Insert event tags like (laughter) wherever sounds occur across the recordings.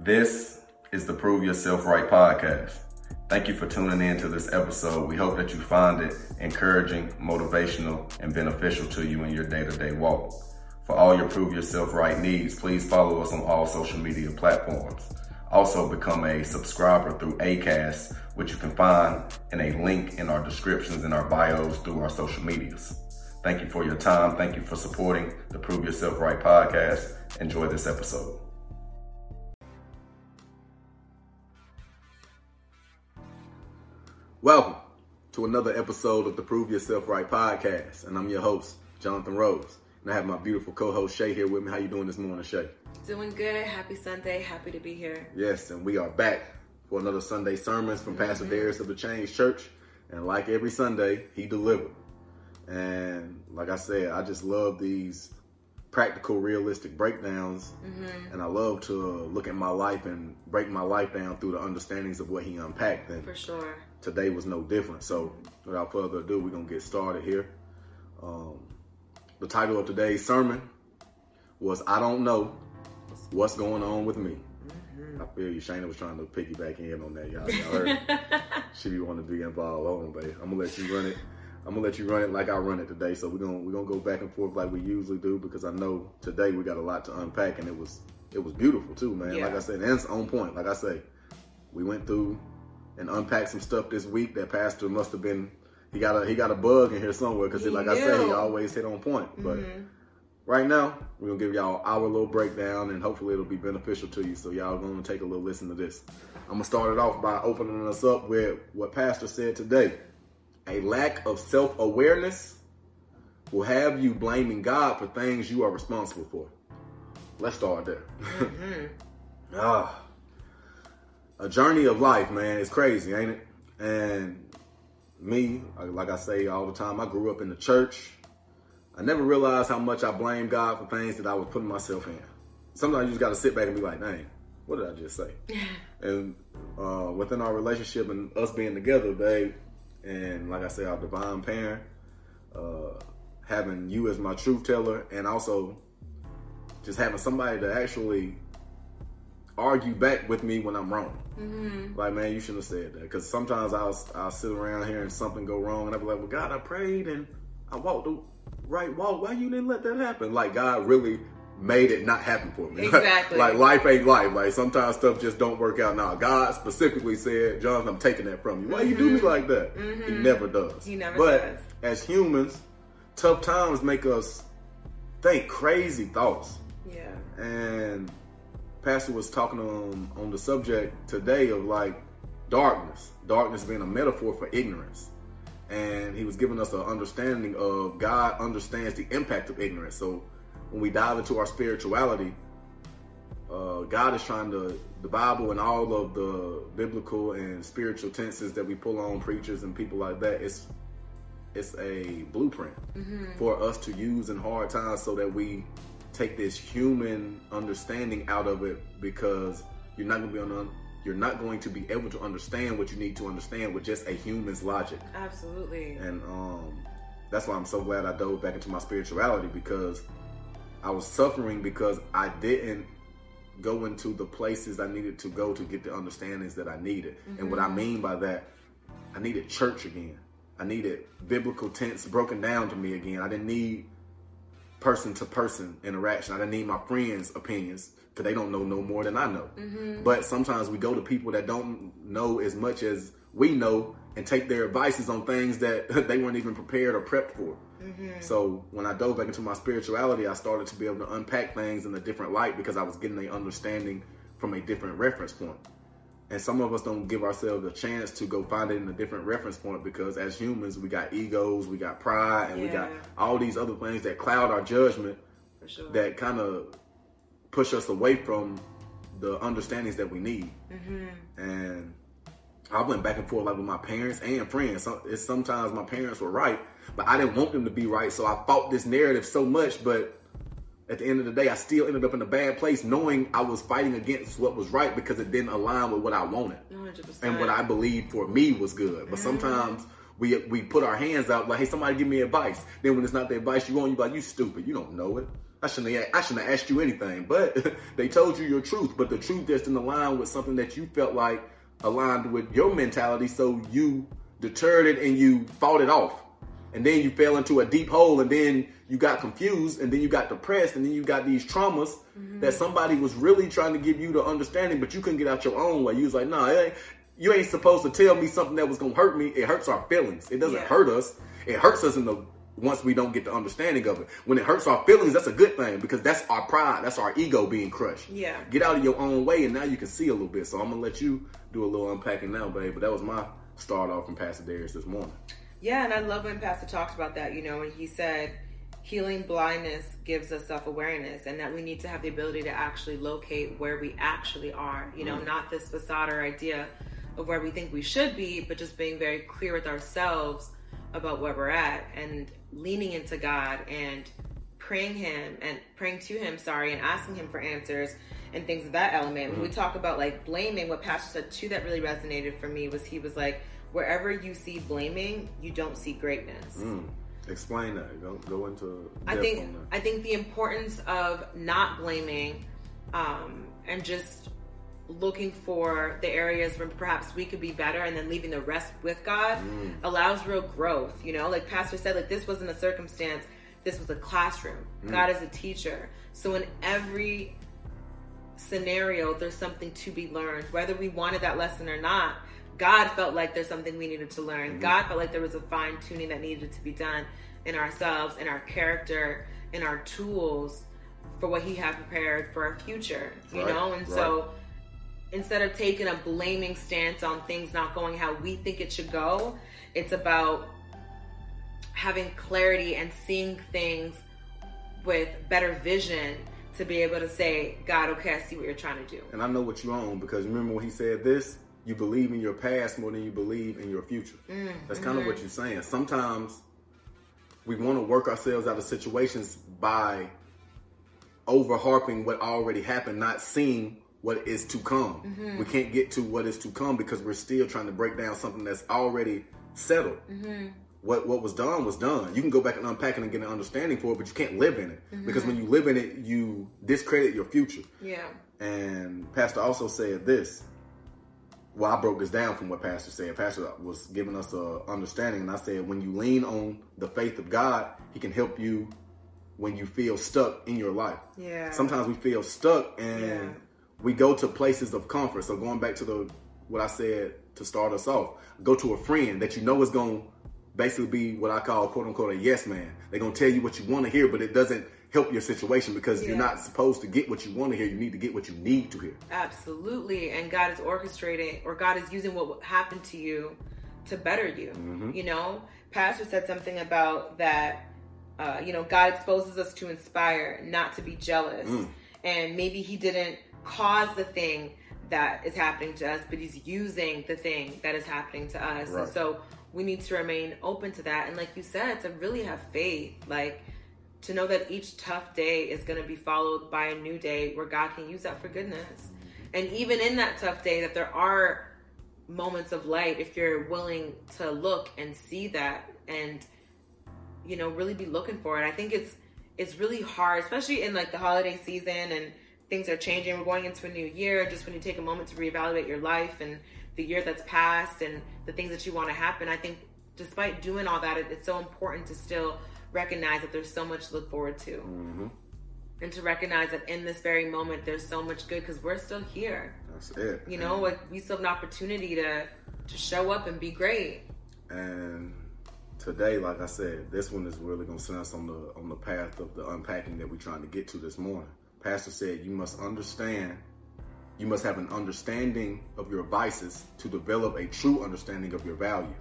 This is the Prove Yourself Right podcast. Thank you for tuning in to this episode. We hope that you find it encouraging, motivational, and beneficial to you in your day to day walk. For all your Prove Yourself Right needs, please follow us on all social media platforms. Also, become a subscriber through ACAST, which you can find in a link in our descriptions and our bios through our social medias. Thank you for your time. Thank you for supporting the Prove Yourself Right podcast. Enjoy this episode. Welcome to another episode of the Prove Yourself Right podcast, and I'm your host, Jonathan Rose, and I have my beautiful co-host Shay here with me. How you doing this morning, Shay? Doing good. Happy Sunday. Happy to be here. Yes, and we are back for another Sunday sermons from Pastor mm-hmm. Dharius of the Change Church, and like every Sunday, he delivered. And like I said, I just love these practical, realistic breakdowns, mm-hmm. and I love to look at my life and break my life down through the understandings of what he unpacked. And For sure. Today was no different. So, without further ado, we're gonna get started here. Um, the title of today's sermon was "I Don't Know What's Going On with Me." I feel you. Shayna was trying to piggyback in on that, y'all. y'all heard? (laughs) she be wanting to be involved. Hold on, babe. I'm gonna let you run it. I'm gonna let you run it like I run it today. So we're gonna we're gonna go back and forth like we usually do because I know today we got a lot to unpack and it was it was beautiful too, man. Yeah. Like I said, and it's on point. Like I say, we went through and unpack some stuff this week that pastor must have been he got a he got a bug in here somewhere because He like I say he always hit on point. But Mhm. right now we're gonna give y'all our little breakdown and hopefully it'll be beneficial to you. So y'all gonna take a little listen to this. I'm gonna start it off by opening us up with what Pastor said today. A lack of self-awareness will have you blaming God for things you are responsible for. Let's start there. Mhm. (laughs) Ah, a journey of life, man. It's crazy, ain't it? And me, like I say all the time, I grew up in the church. I never realized how much I blame God for things that I was putting myself in. Sometimes you just got to sit back and be like, dang, what did I just say? (laughs) and uh, within our relationship and us being together, babe, and like I say, our divine parent, uh, having you as my truth teller, and also just having somebody to actually argue back with me when I'm wrong. Mhm. Like, man, you shouldn't have said that. Because sometimes I'll, I'll sit around here and something go wrong, and I'll be like, well, God, I prayed and I walked the right walk. Why you didn't let that happen? Like, God really made it not happen for me. (laughs) Exactly. like, life ain't life. Like, sometimes stuff just don't work out. Now, God specifically said, Jonathan, I'm taking that from you. Why you do me like that? He never does. Mm-hmm. He never but does. as humans, tough times make us think crazy thoughts Yeah. and pastor was talking on on the subject today of like darkness. Darkness being a metaphor for ignorance. And he was giving us an understanding of god understands the impact of ignorance. So when we dive into our spirituality uh, god is trying to the bible and all of the biblical and spiritual tenses that we pull on preachers and people like that it's it's a blueprint for us to use in hard times so that we take this human understanding out of it because you're not going to be on you're not going to be able to understand what you need to understand with just a human's logic Absolutely. and um that's why I'm so glad I dove back into my spirituality because I was suffering because I didn't go into the places I needed to go to get the understandings that I needed. And what I mean by that, I needed church again. I needed biblical tense broken down to me again. I didn't need person to person interaction. I didn't need my friends' opinions because they don't know no more than I know. Mm-hmm. But sometimes we go to people that don't know as much as we know and take their advices on things that (laughs) they weren't even prepared or prepped for. Mm-hmm. So when I dove back into my spirituality, I started to be able to unpack things in a different light because I was getting a understanding from a different reference point. And some of us don't give ourselves a chance to go find it in a different reference point because as humans, we got egos, we got pride, and we got all these other things that cloud our judgment For sure. that kind of push us away from the understandings that we need. Mm-hmm. And I went back and forth like with my parents and friends. It's sometimes my parents were right, but I didn't want them to be right, so I fought this narrative so much. But at the end of the day, I still ended up in a bad place, knowing I was fighting against what was right because it didn't align with what I wanted 100%. and what I believed for me was good. But sometimes we we put our hands out like, hey, somebody give me advice. Then when it's not the advice you want, you're like, you stupid, you don't know it. I shouldn't have, I shouldn't have asked you anything, but (laughs) they told you your truth. But the truth just didn't align with something that you felt like aligned with your mentality, so you deterred it and you fought it off. And then you fell into a deep hole, and then you got confused, and then you got depressed, and then you got these traumas Mm-hmm. that somebody was really trying to give you the understanding, but you couldn't get out your own way. You was like, nah, ain't, you ain't supposed to tell me something that was gonna hurt me. It hurts our feelings. It doesn't Yeah. hurt us. It hurts us in the once we don't get the understanding of it. When it hurts our feelings, that's a good thing because that's our pride. That's our ego being crushed. Yeah. Get out of your own way, and now you can see a little bit. So I'm gonna let you do a little unpacking now, babe. But that was my start off from Pastor Dharius this morning. Yeah, and I love when Pastor talked about that, you know, when he said healing blindness gives us self awareness and that we need to have the ability to actually locate where we actually are, you know, mm. not this facade or idea of where we think we should be, but just being very clear with ourselves about where we're at and leaning into God and praying him and praying to him, sorry, and asking him for answers and things of that element. When we mm. talk about like blaming, what Pastor said too that really resonated for me was he was like, wherever you see blaming, you don't see greatness. Mm. Explain that. Don't go into. I think. I think the importance of not blaming um, and just looking for the areas where perhaps we could be better and then leaving the rest with God Mm. allows real growth. You know, like Pastor said, like this wasn't a circumstance, this was a classroom. Mm. God is a teacher. So in every scenario, there's something to be learned, whether we wanted that lesson or not. God felt like there's something we needed to learn. Mm-hmm. God felt like there was a fine tuning that needed to be done in ourselves, in our character, in our tools for what He had prepared for our future. You Right, know, and right. so instead of taking a blaming stance on things not going how we think it should go, it's about having clarity and seeing things with better vision to be able to say, God, okay, I see what you're trying to do. And I know what you own because remember when he said this, you believe in your past more than you believe in your future. Mm, That's kind of mm-hmm. what you're saying. Sometimes we want to work ourselves out of situations by over harping what already happened, not seeing what is to come. Mm-hmm. We can't get to what is to come because we're still trying to break down something that's already settled. Mm-hmm. What what was done was done. You can go back and unpack it and get an understanding for it, but you can't live in it Mm-hmm. because when you live in it, you discredit your future. Yeah. And Pastor also said this. Well, I broke this down from what Pastor said. Pastor was giving us a understanding, and I said, when you lean on the faith of God, He can help you when you feel stuck in your life. Yeah. Sometimes we feel stuck, and Yeah. we go to places of comfort. So going back to the what I said to start us off, go to a friend that you know is going to basically be what I call quote unquote a yes man. They're going to tell you what you want to hear, but it doesn't help your situation because you're not supposed to get what you want to hear. You need to get what you need to hear. Absolutely. And God is orchestrating or God is using what happened to you to better you. Mhm. You know, Pastor said something about that, uh, you know, God exposes us to inspire, not to be jealous. Mm. And maybe He didn't cause the thing that is happening to us, but He's using the thing that is happening to us. Right. And so we need to remain open to that. And like you said, to really have faith. Like, to know that each tough day is going to be followed by a new day where God can use that for goodness. And even in that tough day, that there are moments of light if you're willing to look and see that and you know really be looking for it. I think it's it's really hard, especially in like the holiday season and things are changing. We're going into a new year. Just when you take a moment to reevaluate your life and the year that's passed and the things that you want to happen, I think despite doing all that, it's so important to still recognize that there's so much to look forward to hmm and to recognize that in this very moment there's so much good because we're still here That's it. you know like we still have an opportunity to to show up and be great And today, like I said, this one is really going to send us on the on the path of the unpacking that we're trying to get to this morning. Pastor said you must understand, you must have an understanding of your vices to develop a true understanding of your value.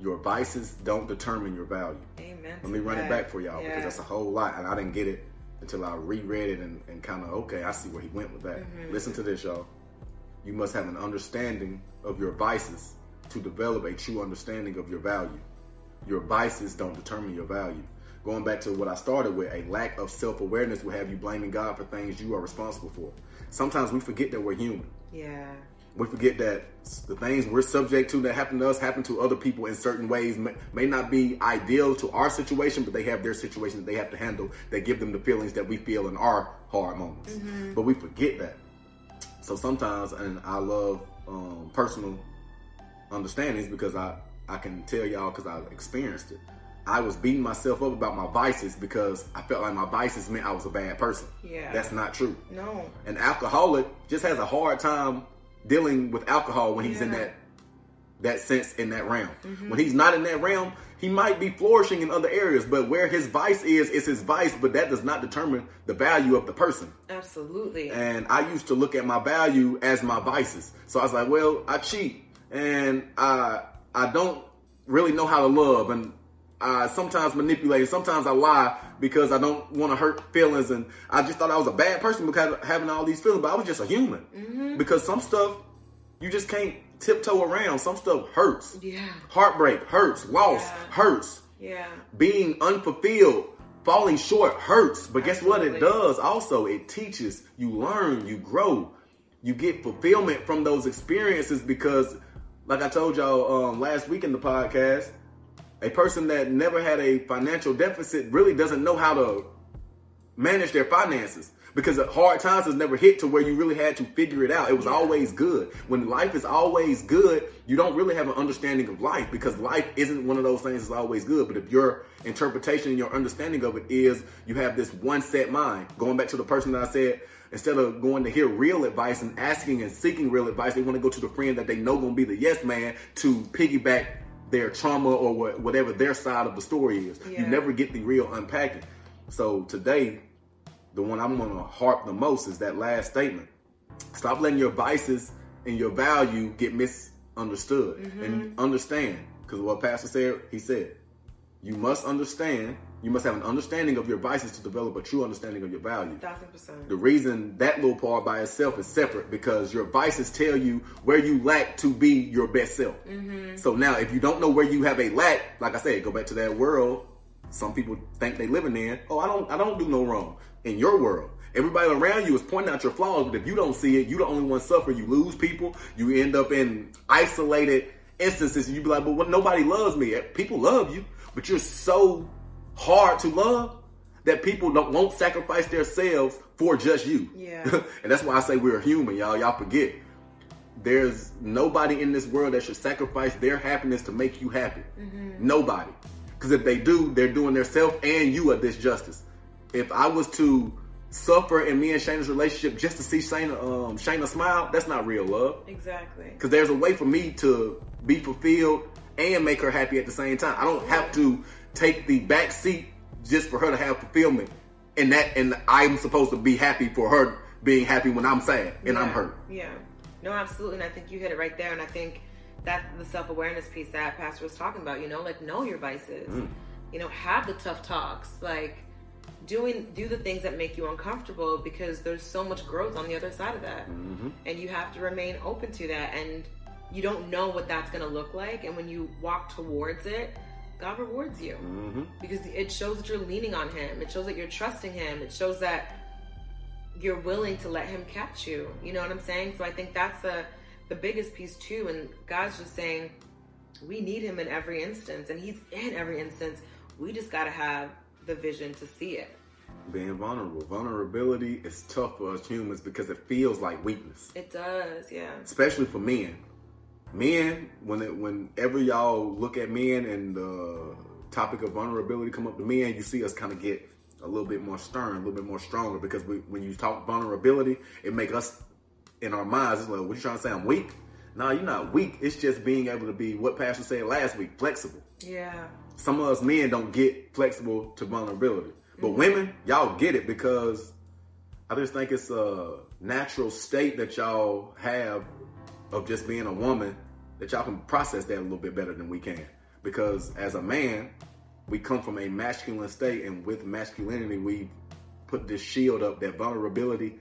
Your vices don't determine your value. amen Let me run it back for y'all Yeah. because that's a whole lot, and I didn't get it until I reread it and, and kind of okay, I see where he went with that. Mhm. Listen to this, y'all. You must have an understanding of your vices to develop a true understanding of your value. Your vices don't determine your value. Going back to what I started with, a lack of self awareness will have you blaming God for things you are responsible for. Sometimes we forget that we're human. yeah we forget that the things we're subject to that happen to us happen to other people in certain ways may, may not be ideal to our situation but they have their situation that they have to handle that give them the feelings that we feel in our hard moments Mm-hmm. but we forget that so sometimes and i love um, personal understandings because i i can tell y'all because i've experienced it i was beating myself up about my vices because i felt like my vices meant i was a bad person Yeah. that's not true no. an alcoholic just has a hard time dealing with alcohol when he's in that that sense in that realm. Mm-hmm. When he's not in that realm, he might be flourishing in other areas, but where his vice is, is his vice, but that does not determine the value of the person. Absolutely. And I used to look at my value as my vices. So I was like, well, I cheat and I I don't really know how to love and I sometimes manipulate, sometimes I lie because I don't want to hurt feelings and I just thought I was a bad person because of having all these feelings, but I was just a human. Because some stuff you just can't tiptoe around. Some stuff hurts. yeah. Heartbreak hurts, loss Yeah. hurts Yeah. being unfulfilled, falling short hurts. But guess what? It does also. It teaches, you learn, you grow, you get fulfillment from those experiences because, like I told y'all um, last week in the podcast, a person that never had a financial deficit really doesn't know how to manage their finances because hard times has never hit to where you really had to figure it out. It was Yeah. always good. When life is always good, you don't really have an understanding of life because life isn't one of those things that's always good. But if your interpretation and your understanding of it is you have this one set mind, going back to the person that I said, instead of going to hear real advice and asking and seeking real advice, they want to go to the friend that they know going to be the yes man to piggyback their trauma or wha- whatever their side of the story is. Yeah. You never get the real unpacking. So today, the one I'm gonna harp the most is that last statement. Stop letting your vices and your value get misunderstood mm-hmm. and understand. Because what Pastor said, he said, you must understand, you must have an understanding of your vices to develop a true understanding of your value. Thousand percent. The reason that little part by itself is separate because your vices tell you where you lack to be your best self. Mm-hmm. So now, if you don't know where you have a lack, like I said, go back to that world. Some people think they living in. Oh, I don't, I don't do no wrong in your world. Everybody around you is pointing out your flaws, but if you don't see it, you the only one suffer. You lose people. You end up in isolated instances. You be like, but what? Nobody loves me. People love you, but you're so hard to love that people don't won't sacrifice themselves for just you. Yeah. (laughs) and that's why I say we're human, y'all. Y'all forget. There's nobody in this world that should sacrifice their happiness to make you happy. Nobody. Because if they do, they're doing themselves and you a disjustice. If I was to suffer in me and Shayna's relationship just to see Shayna, um, Shayna smile, that's not real love. Exactly. Because there's a way for me to be fulfilled and make her happy at the same time. I don't have to take the back seat just for her to have fulfillment. And that, and I'm supposed to be happy for her being happy when I'm sad and I'm hurt. Yeah. No, absolutely. And I think you hit it right there. And I think that's the self awareness piece that Pastor was talking about. You know, like know your vices. Mm. You know, have the tough talks. Like doing do the things that make you uncomfortable because there's so much growth on the other side of that. Mm-hmm. And you have to remain open to that. And you don't know what that's going to look like. And when you walk towards it, God rewards you Mm-hmm. because it shows that you're leaning on him. It shows that you're trusting him. It shows that you're willing to let him catch you. You know what I'm saying? So I think that's the the biggest piece too. And God's just saying we need him in every instance, and he's in every instance. We just got to have the vision to see it. Being vulnerable. Vulnerability is tough for us humans because it feels like weakness. It does, yeah. especially for men. Men, when it, whenever y'all look at men and the topic of vulnerability come up to men, you see us kind of get a little bit more stern, a little bit more stronger because we, when you talk vulnerability, it make us in our minds. It's like, what you trying to say? I'm weak? No, you're not weak. It's just being able to be what Pastor said last week, flexible. Yeah. Some of us men don't get flexible to vulnerability, but mm-hmm. women, y'all get it because I just think it's a natural state that y'all have of just being a woman that y'all can process that a little bit better than we can. Because as a man, we come from a masculine state, and with masculinity, we put this shield up that vulnerability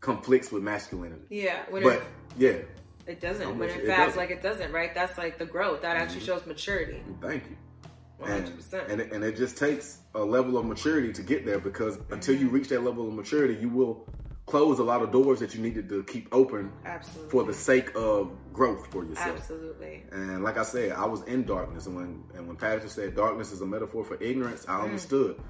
conflicts with masculinity. Yeah. But it, yeah, it doesn't. When in. It fact, doesn't. like it doesn't, right? That's like the growth. That actually shows maturity. thank you. 100%. And, and, it, and it just takes a level of maturity to get there because until Mm-hmm. you reach that level of maturity, you will close a lot of doors that you needed to keep open Absolutely. for the sake of growth for yourself. Absolutely. And like I said, I was in darkness, and when and when Pastor said darkness is a metaphor for ignorance, I Mm. understood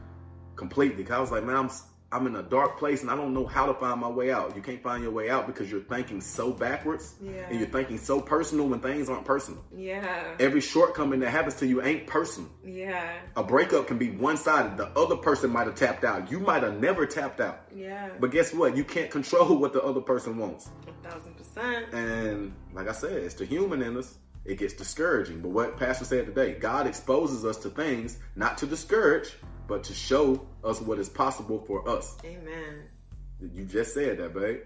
completely. Cause I was like, man, I'm I'm in a dark place, and I don't know how to find my way out. You can't find your way out because you're thinking so backwards, Yeah. and you're thinking so personal when things aren't personal. Yeah. Every shortcoming that happens to you ain't personal. Yeah. A breakup can be one sided. The other person might have tapped out. You might have never tapped out. Yeah. But guess what? You can't control what the other person wants. A thousand percent. And like I said, it's the human in us. It gets discouraging. But what Pastor said today, God exposes us to things not to discourage, but to show us what is possible for us. Amen. You just said that, babe.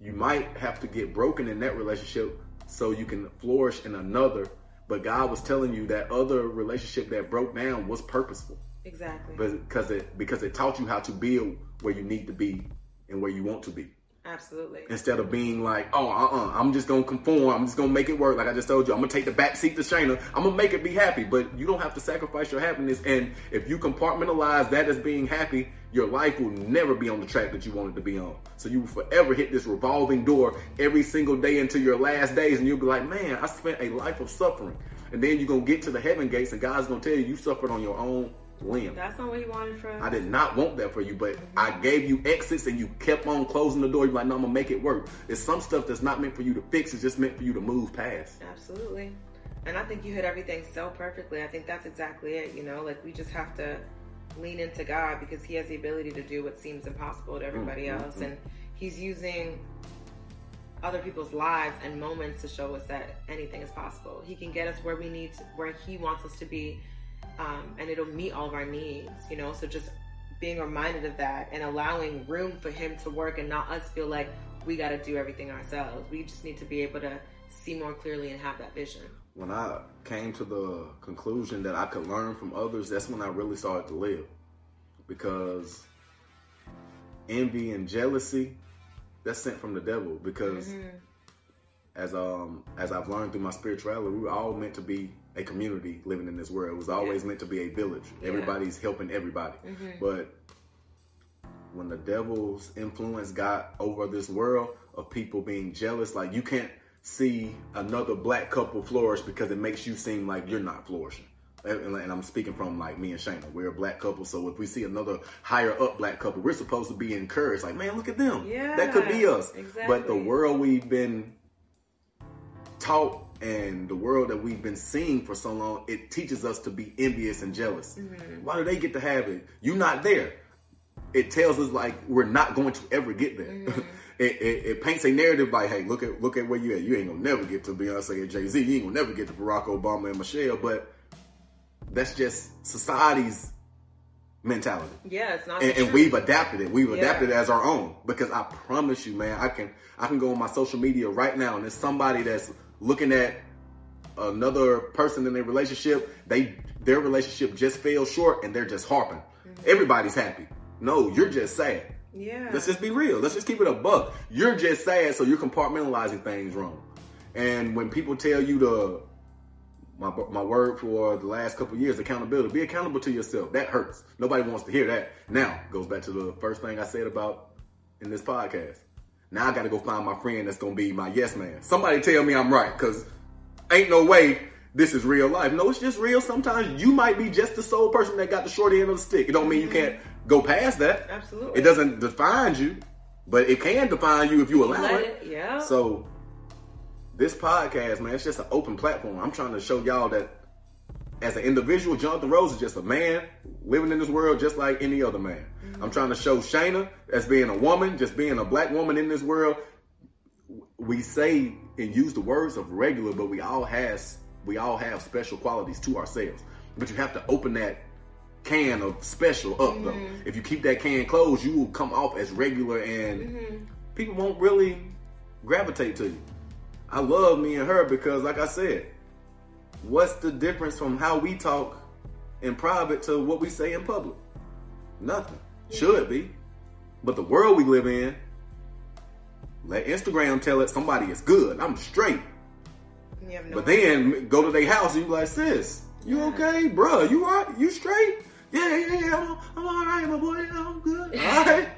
You might have to get broken in that relationship so you can flourish in another. But God was telling you that other relationship that broke down was purposeful. Exactly. because it because it taught you how to build where you need to be and where you want to be Absolutely. instead of being like oh uh-uh i'm just gonna conform i'm just gonna make it work like i just told you i'm gonna take the back seat to shayna i'm gonna make it be happy. But you don't have to sacrifice your happiness and if you compartmentalize that as being happy your life will never be on the track that you wanted to be on. So you will forever hit this revolving door every single day until your last days and you'll be like man i spent a life of suffering. And then you're gonna get to the heaven gates and god's gonna tell you you suffered on your own That's not what he wanted for. I did not want that for you, but I gave you exits and you kept on closing the door. You're like, no, I'm gonna make it work. It's some stuff that's not meant for you to fix, it's just meant for you to move past. Absolutely. And I think you hit everything so perfectly. I think that's exactly it. You know, like we just have to lean into God because He has the ability to do what seems impossible to everybody Mm, mm, else. mm. And He's using other people's lives and moments to show us that anything is possible. He can get us where we need to, where He wants us to be, um, and it'll meet all of our needs, you know? So just being reminded of that and allowing room for Him to work and not us feel like we got to do everything ourselves. We just need to be able to see more clearly and have that vision. When I came to the conclusion that I could learn from others, that's when I really started to live. Because envy and jealousy, that's sent from the devil. Because Mhm. as um as I've learned through my spirituality, we were all meant to be a community living in this world. It was always meant to be a village. Yeah. Everybody's helping everybody. Mhm. But when the devil's influence got over this world of people being jealous, like you can't see another black couple flourish because it makes you seem like you're not flourishing. And, and I'm speaking from like me and Shayna. We're a black couple, so if we see another higher up black couple, we're supposed to be encouraged. Like, man, look at them. Yeah, that could be us. exactly. But the world we've been taught and the world that we've been seeing for so long, it teaches us to be envious and jealous. Mm-hmm. Why do they get to have it? You're not there. It tells us like we're not going to ever get there. Mm-hmm. (laughs) it, it, it paints a narrative like, hey, look at look at where you at. You ain't gonna never get to Beyonce and Jay Z. You ain't gonna never get to Barack Obama and Michelle. But that's just society's mentality Yeah, it's not. and, and we've adapted it. We've Yeah. adapted it as our own because I promise you, man, I can I can go on my social media right now and there's somebody that's looking at another person in their relationship. They their relationship just fell short and they're just harping. Mm-hmm. Everybody's happy. No, you're just sad. Yeah. Let's just be real. Let's just keep it a buck. You're just sad, so you're compartmentalizing things wrong. And when people tell you the my my word for the last couple years, accountability. Be accountable to yourself. That hurts. Nobody wants to hear that. Now goes back to the first thing I said about in this podcast. Now I got to go find my friend that's gonna be my yes man. Somebody tell me I'm right, cause ain't no way this is real life. No, it's just real. Sometimes you might be just the sole person that got the short end of the stick. It don't mean you can't go past that. Absolutely. It doesn't define you, but it can define you if you allow Let it. it- yeah. So this podcast, man, it's just an open platform. I'm trying to show y'all that as an individual, Jonathan Rose is just a man living in this world just like any other man. Mm-hmm. I'm trying to show Shayna as being a woman, just being a black woman in this world. We say and use the words of regular, but we all has we all have special qualities to ourselves. But you have to open that can of special up though. Mm-hmm. If you keep that can closed, you will come off as regular and mm-hmm. people won't really gravitate to you. I love me and her because, like I said, what's the difference from how we talk in private to what we say in public? Nothing. Should be. But the world we live in, let Instagram tell it somebody is good. I'm straight. No But then go to their house and you be like, sis, you Yeah. okay? Bruh, you right? You straight? Yeah, yeah, yeah. I'm, I'm all right, my boy. I'm good. (laughs) All right.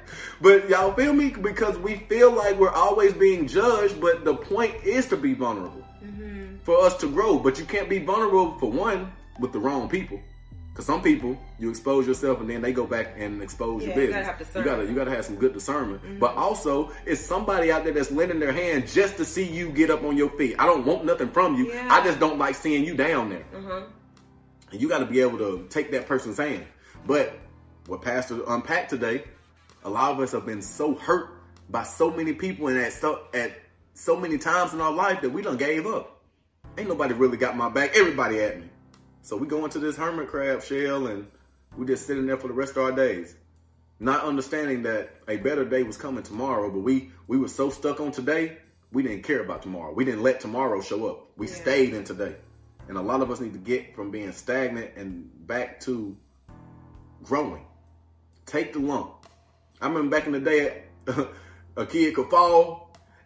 But y'all feel me? Because we feel like we're always being judged, but the point is to be vulnerable Mm-hmm. For us to grow. But you can't be vulnerable for one with the wrong people. Because some people, you expose yourself and then they go back and expose Yeah, your you business. gotta have you. Mm-hmm. gotta, you gotta have some good discernment. But also, it's somebody out there that's lending their hand just to see you get up on your feet. I don't want nothing from you. Yeah. I just don't like seeing you down there. Uh-huh. And you got to be able to take that person's hand. But what Pastor unpacked today, a lot of us have been so hurt by so many people and at so at so many times in our life that we done gave up. Ain't nobody really got my back. Everybody at me. So we go into this hermit crab shell and we just sitting there for the rest of our days. Not understanding that a better day was coming tomorrow, but we we were so stuck on today, we didn't care about tomorrow. We didn't let tomorrow show up. We Yeah. stayed in today. And a lot of us need to get from being stagnant and back to growing. Take the lump. I remember back in the day, (laughs) a kid could fall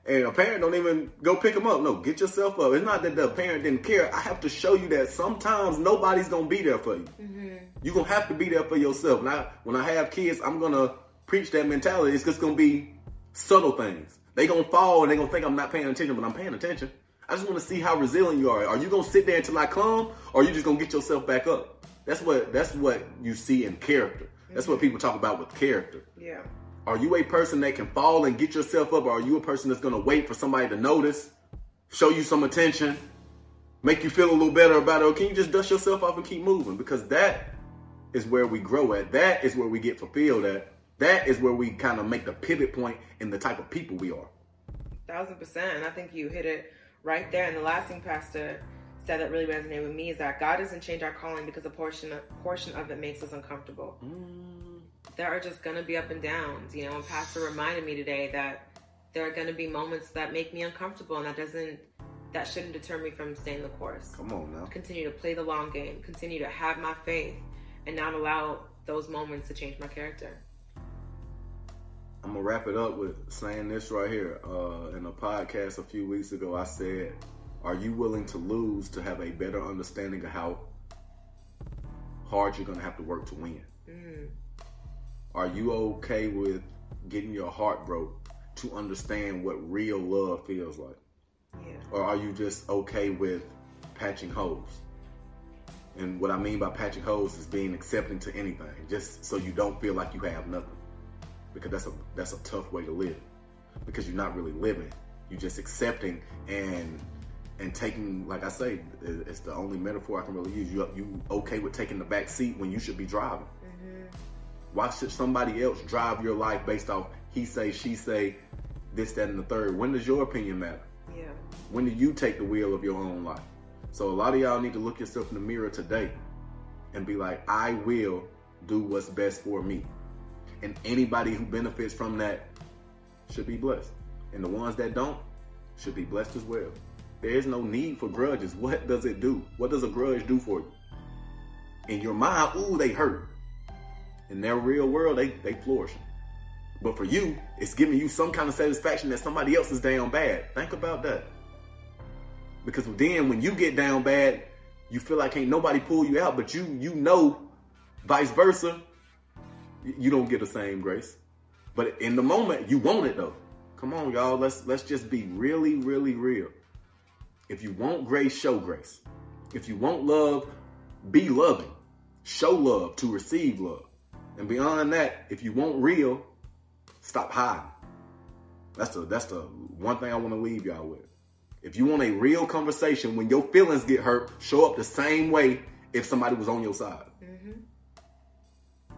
and a parent don't even go pick them up. No, get yourself up. It's not that the parent didn't care. I have to show you that sometimes nobody's gonna be there for you. Mm-hmm. You're gonna have to be there for yourself. Now, when I have kids, I'm gonna preach that mentality. It's just gonna be subtle things. They gonna fall and they gonna think I'm not paying attention, but I'm paying attention. I just want to see how resilient you are. Are you gonna sit there until I come, or are you just gonna get yourself back up? That's what that's what you see in character. That's what mm-hmm. people talk about with character. Yeah. Are you a person that can fall and get yourself up, or are you a person that's gonna wait for somebody to notice, show you some attention, make you feel a little better about it, or can you just dust yourself off and keep moving? Because that is where we grow at. That is where we get fulfilled at. That is where we kind of make the pivot point in the type of people we are. Thousand percent. And I think you hit it right there. And the last thing Pastor said that really resonated with me is that God doesn't change our calling because a portion of, portion of it makes us uncomfortable. Mm. There are just gonna be up and downs, you know. And Pastor reminded me today that there are gonna be moments that make me uncomfortable, and that doesn't that shouldn't deter me from staying the course. Come on now. Continue to play the long game. Continue to have my faith, and not allow those moments to change my character. I'm gonna wrap it up with saying this right here. Uh, in a podcast a few weeks ago, I said, "Are you willing to lose to have a better understanding of how hard you're gonna have to work to win? Mm, Are you okay with getting your heart broke to understand what real love feels like, yeah. or are you just okay with patching holes?" And what I mean by patching holes is being accepting to anything, just so you don't feel like you have nothing. Because that's a that's a tough way to live. Because you're not really living. You're just accepting and and taking like i say it's the only metaphor i can really use. You you okay with taking the back seat when you should be driving mm-hmm. Why should somebody else drive your life based off he say she say this that and the third when does your opinion matter Yeah. when do you take the wheel of your own life? So a lot of y'all need to look yourself in the mirror today and be like, I will do what's best for me. And anybody who benefits from that should be blessed. And the ones that don't should be blessed as well. There is no need for grudges. What does it do? What does a grudge do for you? In your mind, ooh, they hurt. In their real world, they, they flourishing. But for you, it's giving you some kind of satisfaction that somebody else is down bad. Think about that. Because then when you get down bad, you feel like ain't nobody pull you out, but you you know vice versa, you don't get the same grace. But in the moment, you want it though. Come on, y'all. Let's let's just be really, really real. If you want grace, show grace. If you want love, be loving. Show love to receive love. And beyond that, if you want real, stop hiding. That's the that's the one thing I want to leave y'all with. If you want a real conversation when your feelings get hurt, show up the same way if somebody was on your side. Mm-hmm.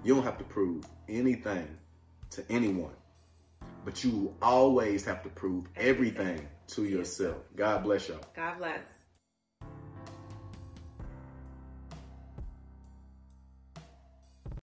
You don't have to prove anything to anyone, but you always have to prove everything to yourself. God bless y'all. God bless.